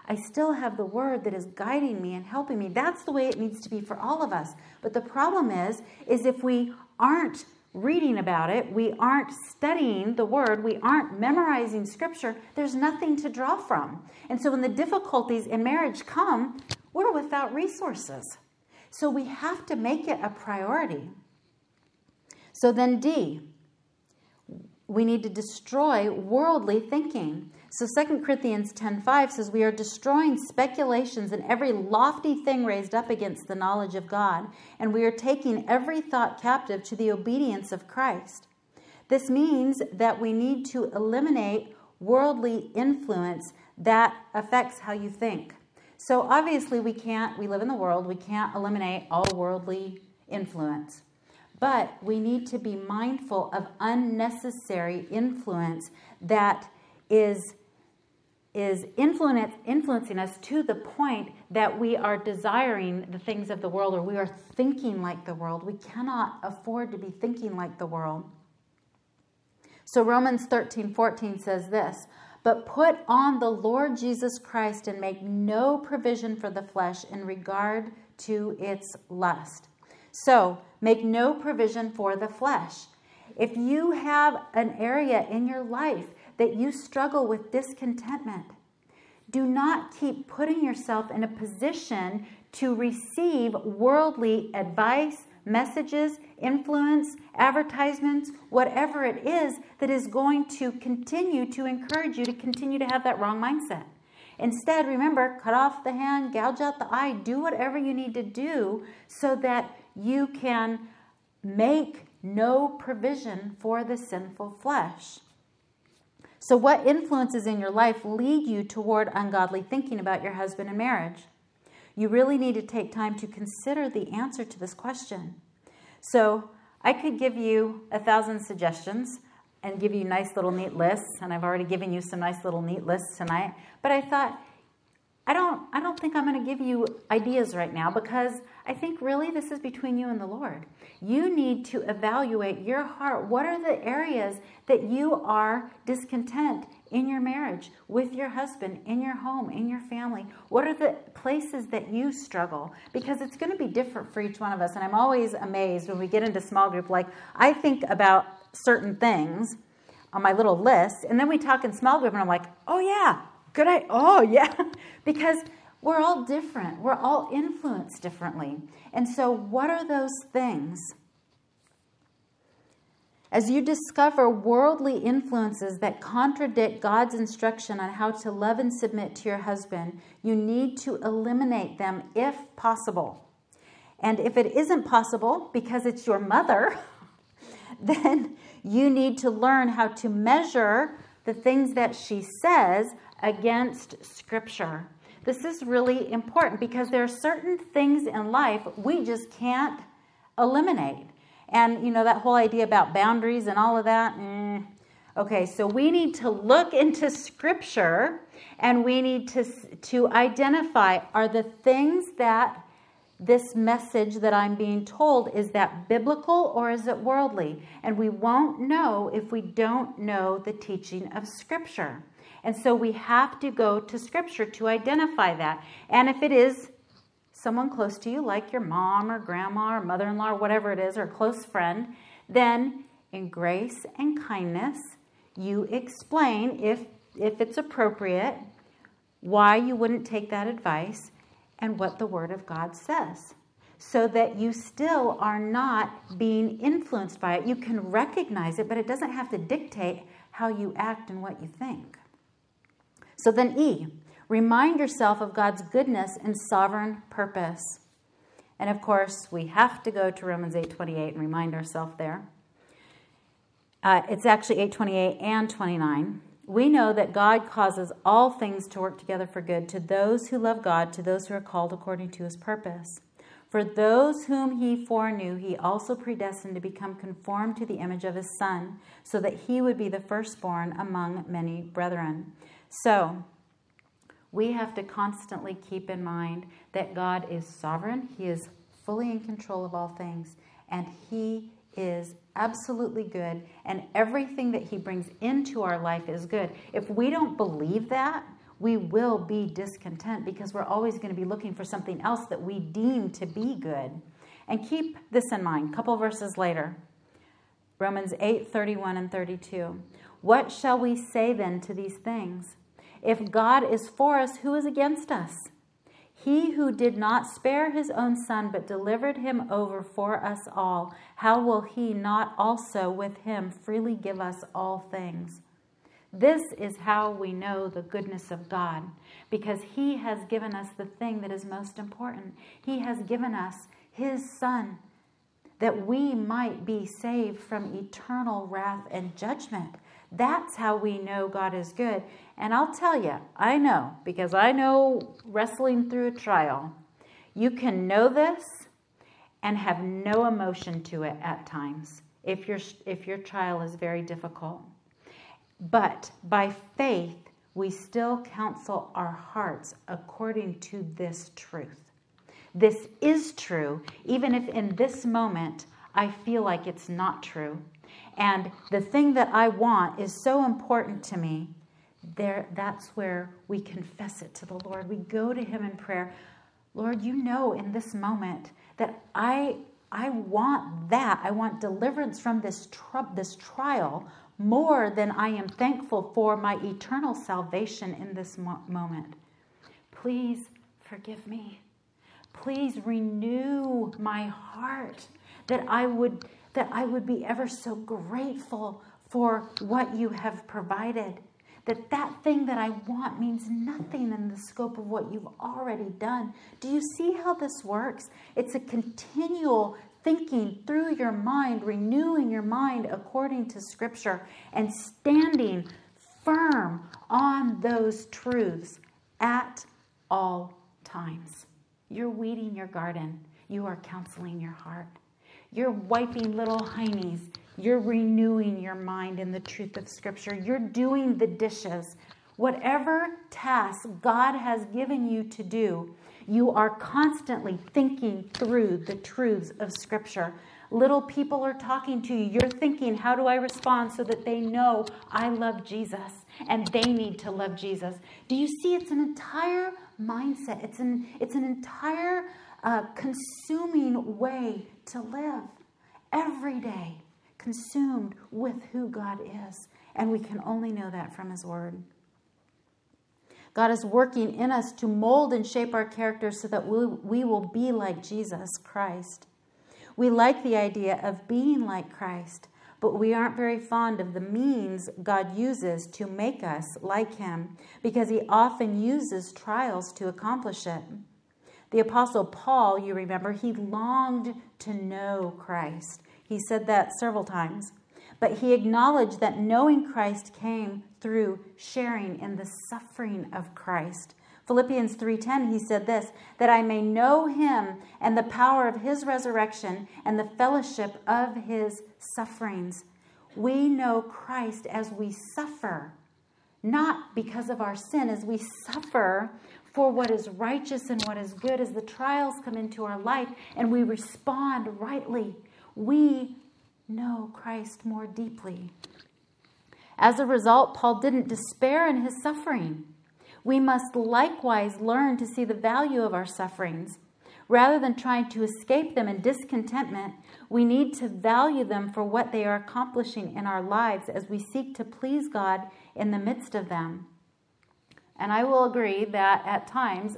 I still have the word that is guiding me and helping me. That's the way it needs to be for all of us. But the problem is, is if we aren't reading about it, we aren't studying the word, we aren't memorizing scripture, there's nothing to draw from. And so when the difficulties in marriage come, we're without resources. So we have to make it a priority. So then, D, we need to destroy worldly thinking. So 2 Corinthians 10:5 says we are destroying speculations and every lofty thing raised up against the knowledge of God, and we are taking every thought captive to the obedience of Christ. This means that we need to eliminate worldly influence that affects how you think. So obviously we can't we live in the world, we can't eliminate all worldly influence. But we need to be mindful of unnecessary influence that is is influencing us to the point that we are desiring the things of the world or we are thinking like the world. We cannot afford to be thinking like the world. So Romans 13 14 says this But put on the Lord Jesus Christ and make no provision for the flesh in regard to its lust. So make no provision for the flesh. If you have an area in your life that you struggle with discontentment. Do not keep putting yourself in a position to receive worldly advice, messages, influence, advertisements, whatever it is that is going to continue to encourage you to continue to have that wrong mindset. Instead, remember, cut off the hand, gouge out the eye, do whatever you need to do so that you can make no provision for the sinful flesh. So, what influences in your life lead you toward ungodly thinking about your husband and marriage? You really need to take time to consider the answer to this question. So, I could give you a thousand suggestions and give you nice little neat lists, and I've already given you some nice little neat lists tonight. But I thought, I don't, I don't think I'm going to give you ideas right now because I think really this is between you and the Lord. You need to evaluate your heart. What are the areas that you are discontent in your marriage, with your husband, in your home, in your family? What are the places that you struggle? Because it's going to be different for each one of us. And I'm always amazed when we get into small group. Like, I think about certain things on my little list, and then we talk in small group, and I'm like, oh, yeah, good I oh yeah because we're all different. We're all influenced differently. And so, what are those things? As you discover worldly influences that contradict God's instruction on how to love and submit to your husband, you need to eliminate them if possible. And if it isn't possible because it's your mother, then you need to learn how to measure the things that she says against Scripture. This is really important because there are certain things in life we just can't eliminate. And, you know, that whole idea about boundaries and all of that. Mm. Okay, so we need to look into Scripture and we need to, to identify are the things that this message that I'm being told is that biblical or is it worldly? And we won't know if we don't know the teaching of Scripture. And so we have to go to Scripture to identify that. And if it is someone close to you, like your mom or grandma or mother in law or whatever it is, or a close friend, then in grace and kindness, you explain, if, if it's appropriate, why you wouldn't take that advice and what the Word of God says. So that you still are not being influenced by it. You can recognize it, but it doesn't have to dictate how you act and what you think. So then, E, remind yourself of God's goodness and sovereign purpose. And of course, we have to go to Romans 8:28 and remind ourselves there. Uh, it's actually 8:28 and 29. We know that God causes all things to work together for good to those who love God, to those who are called according to his purpose. For those whom he foreknew, he also predestined to become conformed to the image of his Son, so that he would be the firstborn among many brethren. So, we have to constantly keep in mind that God is sovereign, He is fully in control of all things, and He is absolutely good, and everything that He brings into our life is good. If we don't believe that, we will be discontent because we're always going to be looking for something else that we deem to be good. And keep this in mind. A couple verses later, Romans 8 31 and 32. What shall we say then to these things? If God is for us, who is against us? He who did not spare his own son, but delivered him over for us all, how will he not also with him freely give us all things? This is how we know the goodness of God, because He has given us the thing that is most important. He has given us His Son, that we might be saved from eternal wrath and judgment. That's how we know God is good. And I'll tell you, I know, because I know wrestling through a trial, you can know this and have no emotion to it at times if your, if your trial is very difficult. But by faith, we still counsel our hearts according to this truth. This is true, even if in this moment I feel like it's not true. And the thing that I want is so important to me. There, that's where we confess it to the Lord. We go to Him in prayer. Lord, you know in this moment that I I want that. I want deliverance from this tr- this trial more than I am thankful for my eternal salvation in this mo- moment. Please forgive me. Please renew my heart that I would that I would be ever so grateful for what you have provided. That that thing that I want means nothing in the scope of what you've already done. Do you see how this works? It's a continual thinking through your mind, renewing your mind according to Scripture, and standing firm on those truths at all times. You're weeding your garden, you are counseling your heart. You're wiping little heinies. You're renewing your mind in the truth of Scripture. You're doing the dishes. Whatever task God has given you to do, you are constantly thinking through the truths of Scripture. Little people are talking to you. You're thinking, how do I respond so that they know I love Jesus and they need to love Jesus? Do you see? It's an entire mindset, it's an, it's an entire uh, consuming way to live every day, consumed with who God is. And we can only know that from His Word. God is working in us to mold and shape our character so that we, we will be like Jesus Christ. We like the idea of being like Christ, but we aren't very fond of the means God uses to make us like Him because He often uses trials to accomplish it. The Apostle Paul, you remember, he longed to know Christ. He said that several times. But he acknowledged that knowing Christ came through sharing in the suffering of Christ. Philippians 3:10 he said this that I may know him and the power of his resurrection and the fellowship of his sufferings. We know Christ as we suffer, not because of our sin as we suffer for what is righteous and what is good as the trials come into our life and we respond rightly. We know Christ more deeply. As a result, Paul didn't despair in his suffering. We must likewise learn to see the value of our sufferings. Rather than trying to escape them in discontentment, we need to value them for what they are accomplishing in our lives as we seek to please God in the midst of them. And I will agree that at times,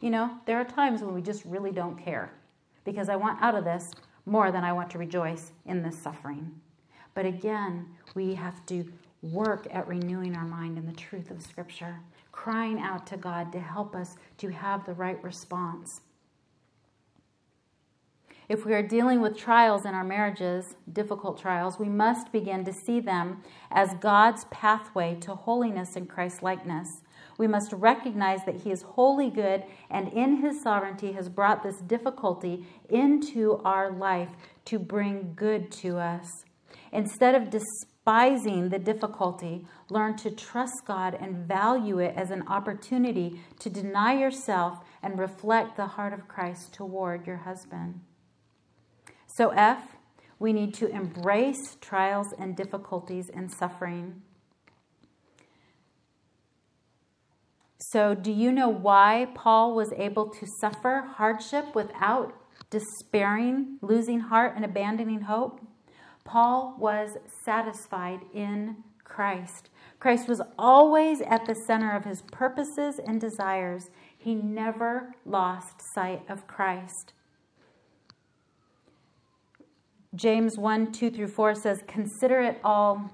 you know, there are times when we just really don't care because I want out of this more than I want to rejoice in this suffering. But again, we have to work at renewing our mind in the truth of Scripture, crying out to God to help us to have the right response. If we are dealing with trials in our marriages, difficult trials, we must begin to see them as God's pathway to holiness and Christ likeness. We must recognize that He is wholly good and in His sovereignty has brought this difficulty into our life to bring good to us. Instead of despising the difficulty, learn to trust God and value it as an opportunity to deny yourself and reflect the heart of Christ toward your husband. So, F, we need to embrace trials and difficulties and suffering. So, do you know why Paul was able to suffer hardship without despairing, losing heart, and abandoning hope? Paul was satisfied in Christ. Christ was always at the center of his purposes and desires. He never lost sight of Christ. James 1 2 through 4 says, Consider it all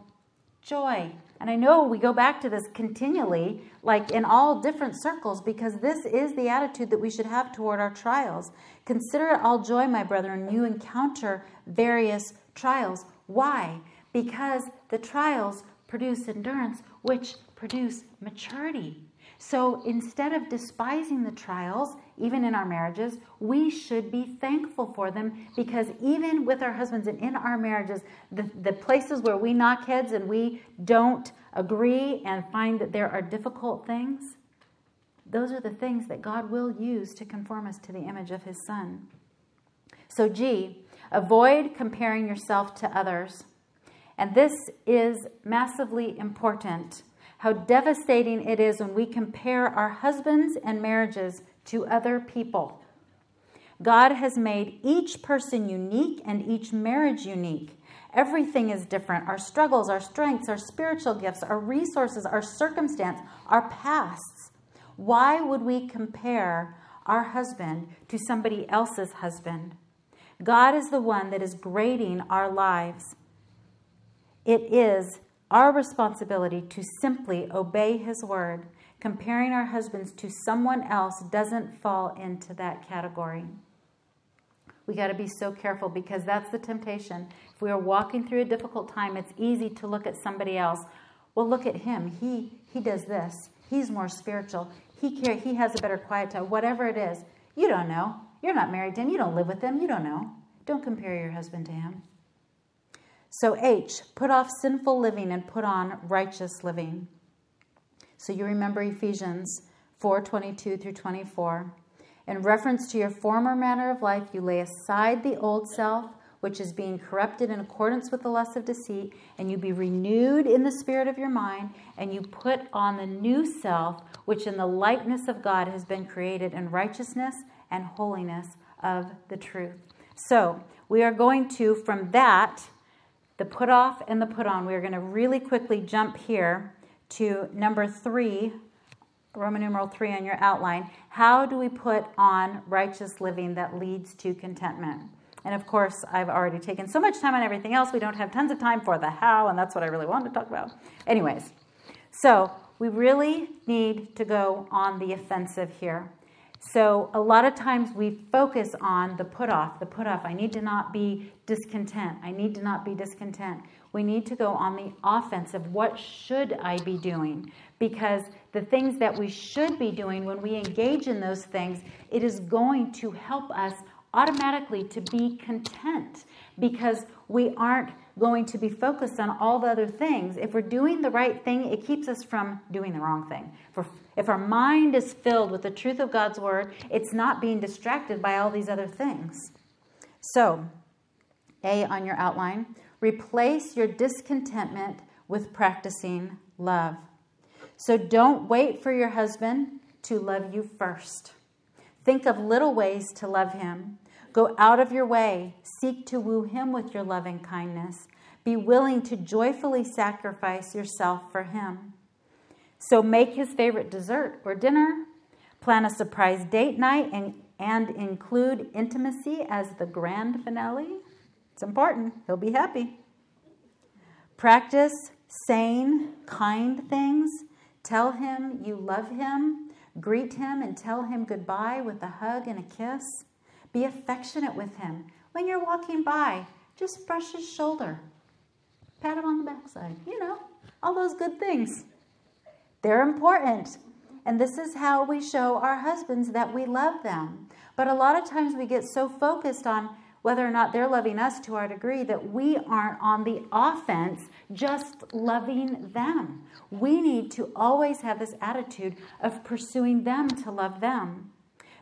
joy. And I know we go back to this continually, like in all different circles, because this is the attitude that we should have toward our trials. Consider it all joy, my brethren, you encounter various trials. Why? Because the trials produce endurance, which produce maturity. So instead of despising the trials, even in our marriages, we should be thankful for them because even with our husbands and in our marriages, the, the places where we knock heads and we don't agree and find that there are difficult things, those are the things that God will use to conform us to the image of His Son. So, G, avoid comparing yourself to others. And this is massively important how devastating it is when we compare our husbands and marriages to other people. God has made each person unique and each marriage unique. Everything is different our struggles, our strengths, our spiritual gifts, our resources, our circumstance, our pasts. Why would we compare our husband to somebody else's husband? God is the one that is grading our lives. It is our responsibility to simply obey His word. Comparing our husbands to someone else doesn't fall into that category. We got to be so careful because that's the temptation. If we are walking through a difficult time, it's easy to look at somebody else. Well, look at him. He he does this. He's more spiritual. He care, he has a better quiet time. Whatever it is, you don't know. You're not married to him. You don't live with him. You don't know. Don't compare your husband to him. So, H, put off sinful living and put on righteous living. So, you remember Ephesians 4 22 through 24. In reference to your former manner of life, you lay aside the old self, which is being corrupted in accordance with the lust of deceit, and you be renewed in the spirit of your mind, and you put on the new self, which in the likeness of God has been created in righteousness and holiness of the truth. So, we are going to, from that, the put off and the put on. We're going to really quickly jump here to number three, Roman numeral three on your outline. How do we put on righteous living that leads to contentment? And of course, I've already taken so much time on everything else, we don't have tons of time for the how, and that's what I really wanted to talk about. Anyways, so we really need to go on the offensive here. So a lot of times we focus on the put off, the put off. I need to not be discontent. I need to not be discontent. We need to go on the offensive. What should I be doing? Because the things that we should be doing when we engage in those things, it is going to help us automatically to be content because we aren't going to be focused on all the other things. If we're doing the right thing, it keeps us from doing the wrong thing. If, our mind is filled with the truth of God's word, it's not being distracted by all these other things. So, A on your outline, replace your discontentment with practicing love. So don't wait for your husband to love you first. Think of little ways to love him. Go out of your way. Seek to woo him with your loving kindness. Be willing to joyfully sacrifice yourself for him. So make his favorite dessert or dinner. Plan a surprise date night and, and include intimacy as the grand finale. It's important. He'll be happy. Practice sane, kind things. Tell him you love him. Greet him and tell him goodbye with a hug and a kiss. Be affectionate with him. When you're walking by, just brush his shoulder, pat him on the backside, you know, all those good things. They're important. and this is how we show our husbands that we love them. But a lot of times we get so focused on whether or not they're loving us to our degree that we aren't on the offense just loving them. We need to always have this attitude of pursuing them to love them.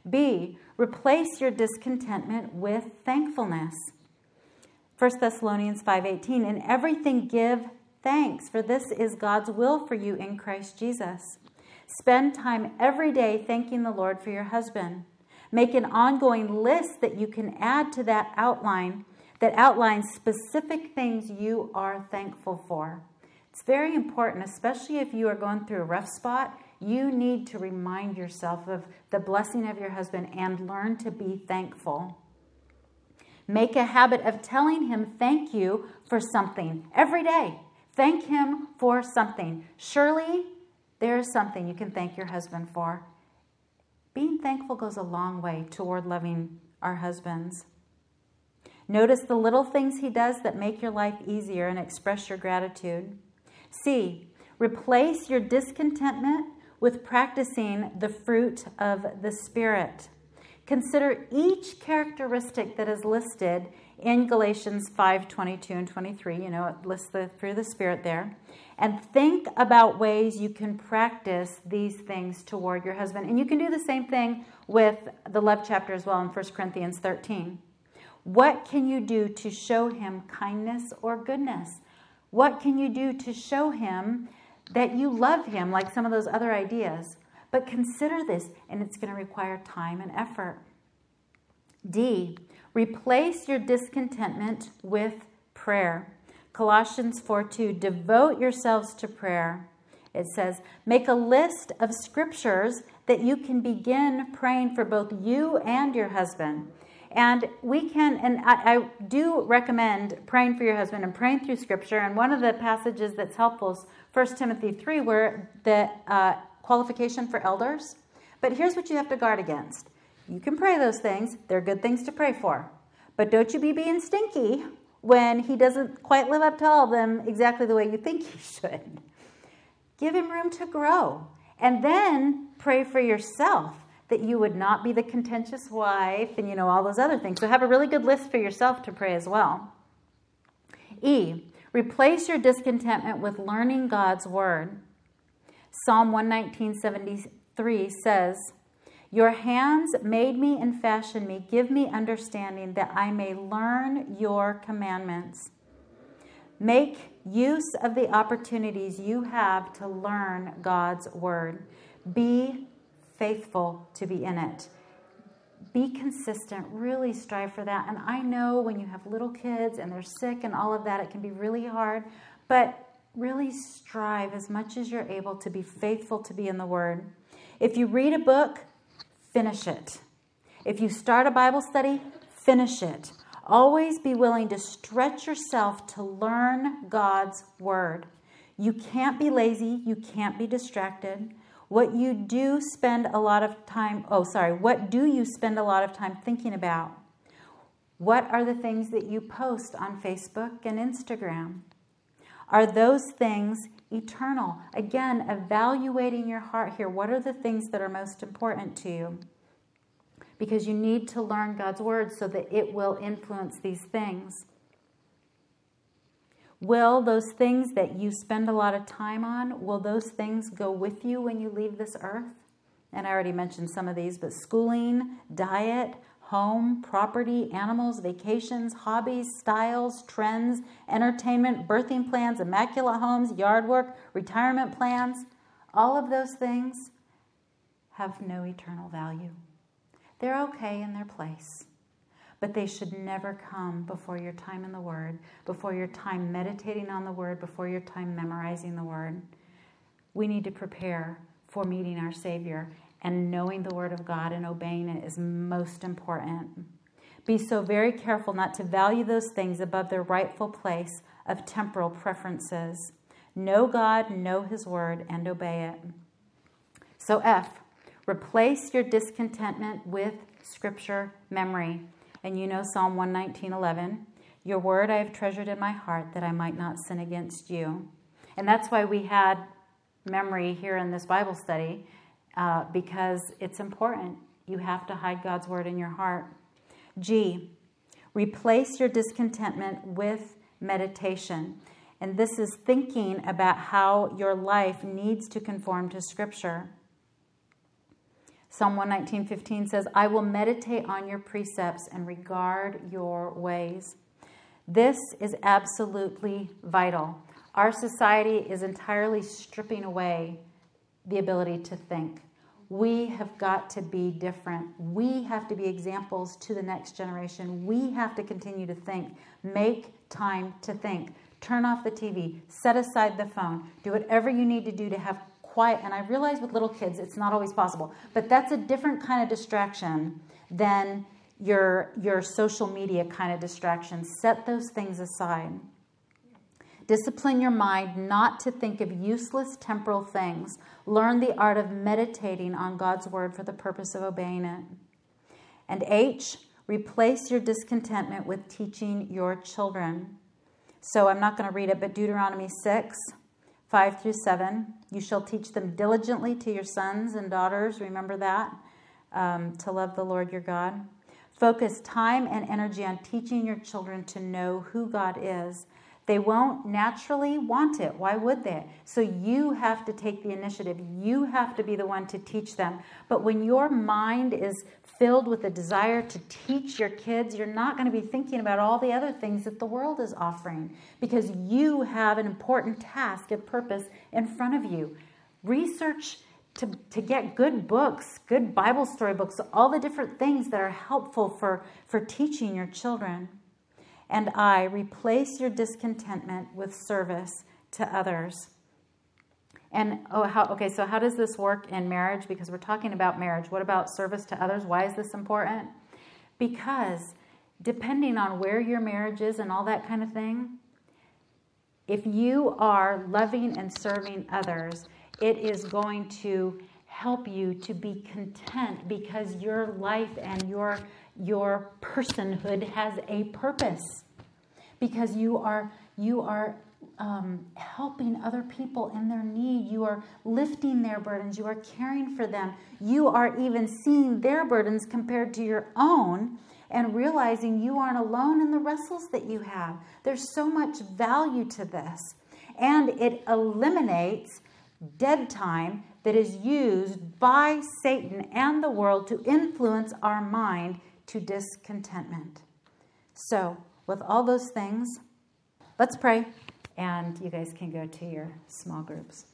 B, replace your discontentment with thankfulness. 1 Thessalonians 5:18 In everything give thanks for this is God's will for you in Christ Jesus. Spend time every day thanking the Lord for your husband. Make an ongoing list that you can add to that outline that outlines specific things you are thankful for. It's very important, especially if you are going through a rough spot. You need to remind yourself of the blessing of your husband and learn to be thankful. Make a habit of telling him thank you for something every day. Thank him for something. Surely there is something you can thank your husband for. Being thankful goes a long way toward loving our husbands. Notice the little things he does that make your life easier and express your gratitude. C. Replace your discontentment with practicing the fruit of the Spirit. Consider each characteristic that is listed in Galatians 5 22 and 23. You know, it lists the fruit of the Spirit there. And think about ways you can practice these things toward your husband. And you can do the same thing with the love chapter as well in 1 Corinthians 13. What can you do to show him kindness or goodness? What can you do to show him that you love him, like some of those other ideas? But consider this, and it's going to require time and effort. D, replace your discontentment with prayer. Colossians 4 2, devote yourselves to prayer. It says, make a list of scriptures that you can begin praying for both you and your husband. And we can, and I, I, do recommend praying for your husband and praying through scripture. And one of the passages that's helpful is 1 Timothy 3, where the uh, qualification for elders. But here's what you have to guard against you can pray those things, they're good things to pray for. But don't you be being stinky when he doesn't quite live up to all of them exactly the way you think he should. Give him room to grow. And then pray for yourself that you would not be the contentious wife and you know all those other things. So have a really good list for yourself to pray as well. E, replace your discontentment with learning God's word. Psalm 119:73 says, "Your hands made me and fashioned me. Give me understanding that I may learn your commandments." Make use of the opportunities you have to learn God's word. Be faithful to be in it. Be consistent, really strive for that. And I know when you have little kids and they're sick and all of that, it can be really hard, but really strive as much as you're able to be faithful to be in the Word. If you read a book, finish it. If you start a Bible study, finish it. Always be willing to stretch yourself to learn God's Word. You can't be lazy, you can't be distracted. What you do spend a lot of time, oh, sorry, what do you spend a lot of time thinking about? What are the things that you post on Facebook and Instagram? Are those things eternal? Again, evaluating your heart here. What are the things that are most important to you? Because you need to learn God's word so that it will influence these things. Will those things that you spend a lot of time on, will those things go with you when you leave this earth? And I already mentioned some of these, but schooling, diet, home, property, animals, vacations, hobbies, styles, trends, entertainment, birthing plans, immaculate homes, yard work, retirement plans, all of those things have no eternal value. They're okay in their place but they should never come before your time in the Word, before your time meditating on the Word, before your time memorizing the Word. We need to prepare for meeting our Savior, and knowing the Word of God and obeying it is most important. Be so very careful not to value those things above their rightful place of temporal preferences. Know God, know His Word, and obey it. So, F, replace your discontentment with Scripture memory. And you know Psalm 119:11, "Your word I have treasured in my heart that I might not sin against you." And that's why we had memory here in this Bible study uh, because it's important. You have to hide God's word in your heart. G, replace your discontentment with meditation. And this is thinking about how your life needs to conform to Scripture. Psalm 119:15 says, "I will meditate on your precepts and regard your ways." This is absolutely vital. Our society is entirely stripping away the ability to think. We have got to be different. We have to be examples to the next generation. We have to continue to think. Make time to think. Turn off the TV. Set aside the phone. Do whatever you need to do to have quiet. And I realize with little kids, it's not always possible, but that's a different kind of distraction than your, your social media kind of distraction. Set those things aside. Discipline your mind not to think of useless temporal things. Learn the art of meditating on God's word for the purpose of obeying it. And H, replace your discontentment with teaching your children. So I'm not going to read it, but Deuteronomy 6, 5 through 7. You shall teach them diligently to your sons and daughters. Remember that, um, to love the Lord your God. Focus time and energy on teaching your children to know who God is they won't naturally want it. Why would they? So you have to take the initiative. You have to be the one to teach them. But when your mind is filled with a desire to teach your kids, you're not going to be thinking about all the other things that the world is offering because you have an important task and purpose in front of you. Research to, to get good books, good Bible story books, all the different things that are helpful for, for teaching your children and I replace your discontentment with service to others. And oh, how, okay, so how does this work in marriage? Because we're talking about marriage. What about service to others? Why is this important? Because depending on where your marriage is and all that kind of thing, if you are loving and serving others, it is going to help you to be content because your life and your your personhood has a purpose because you are you are um, helping other people in their need. You are lifting their burdens. You are caring for them. You are even seeing their burdens compared to your own and realizing you aren't alone in the wrestles that you have. There's so much value to this. And it eliminates dead time that is used by Satan and the world to influence our mind to discontentment. So, with all those things, let's pray, and you guys can go to your small groups.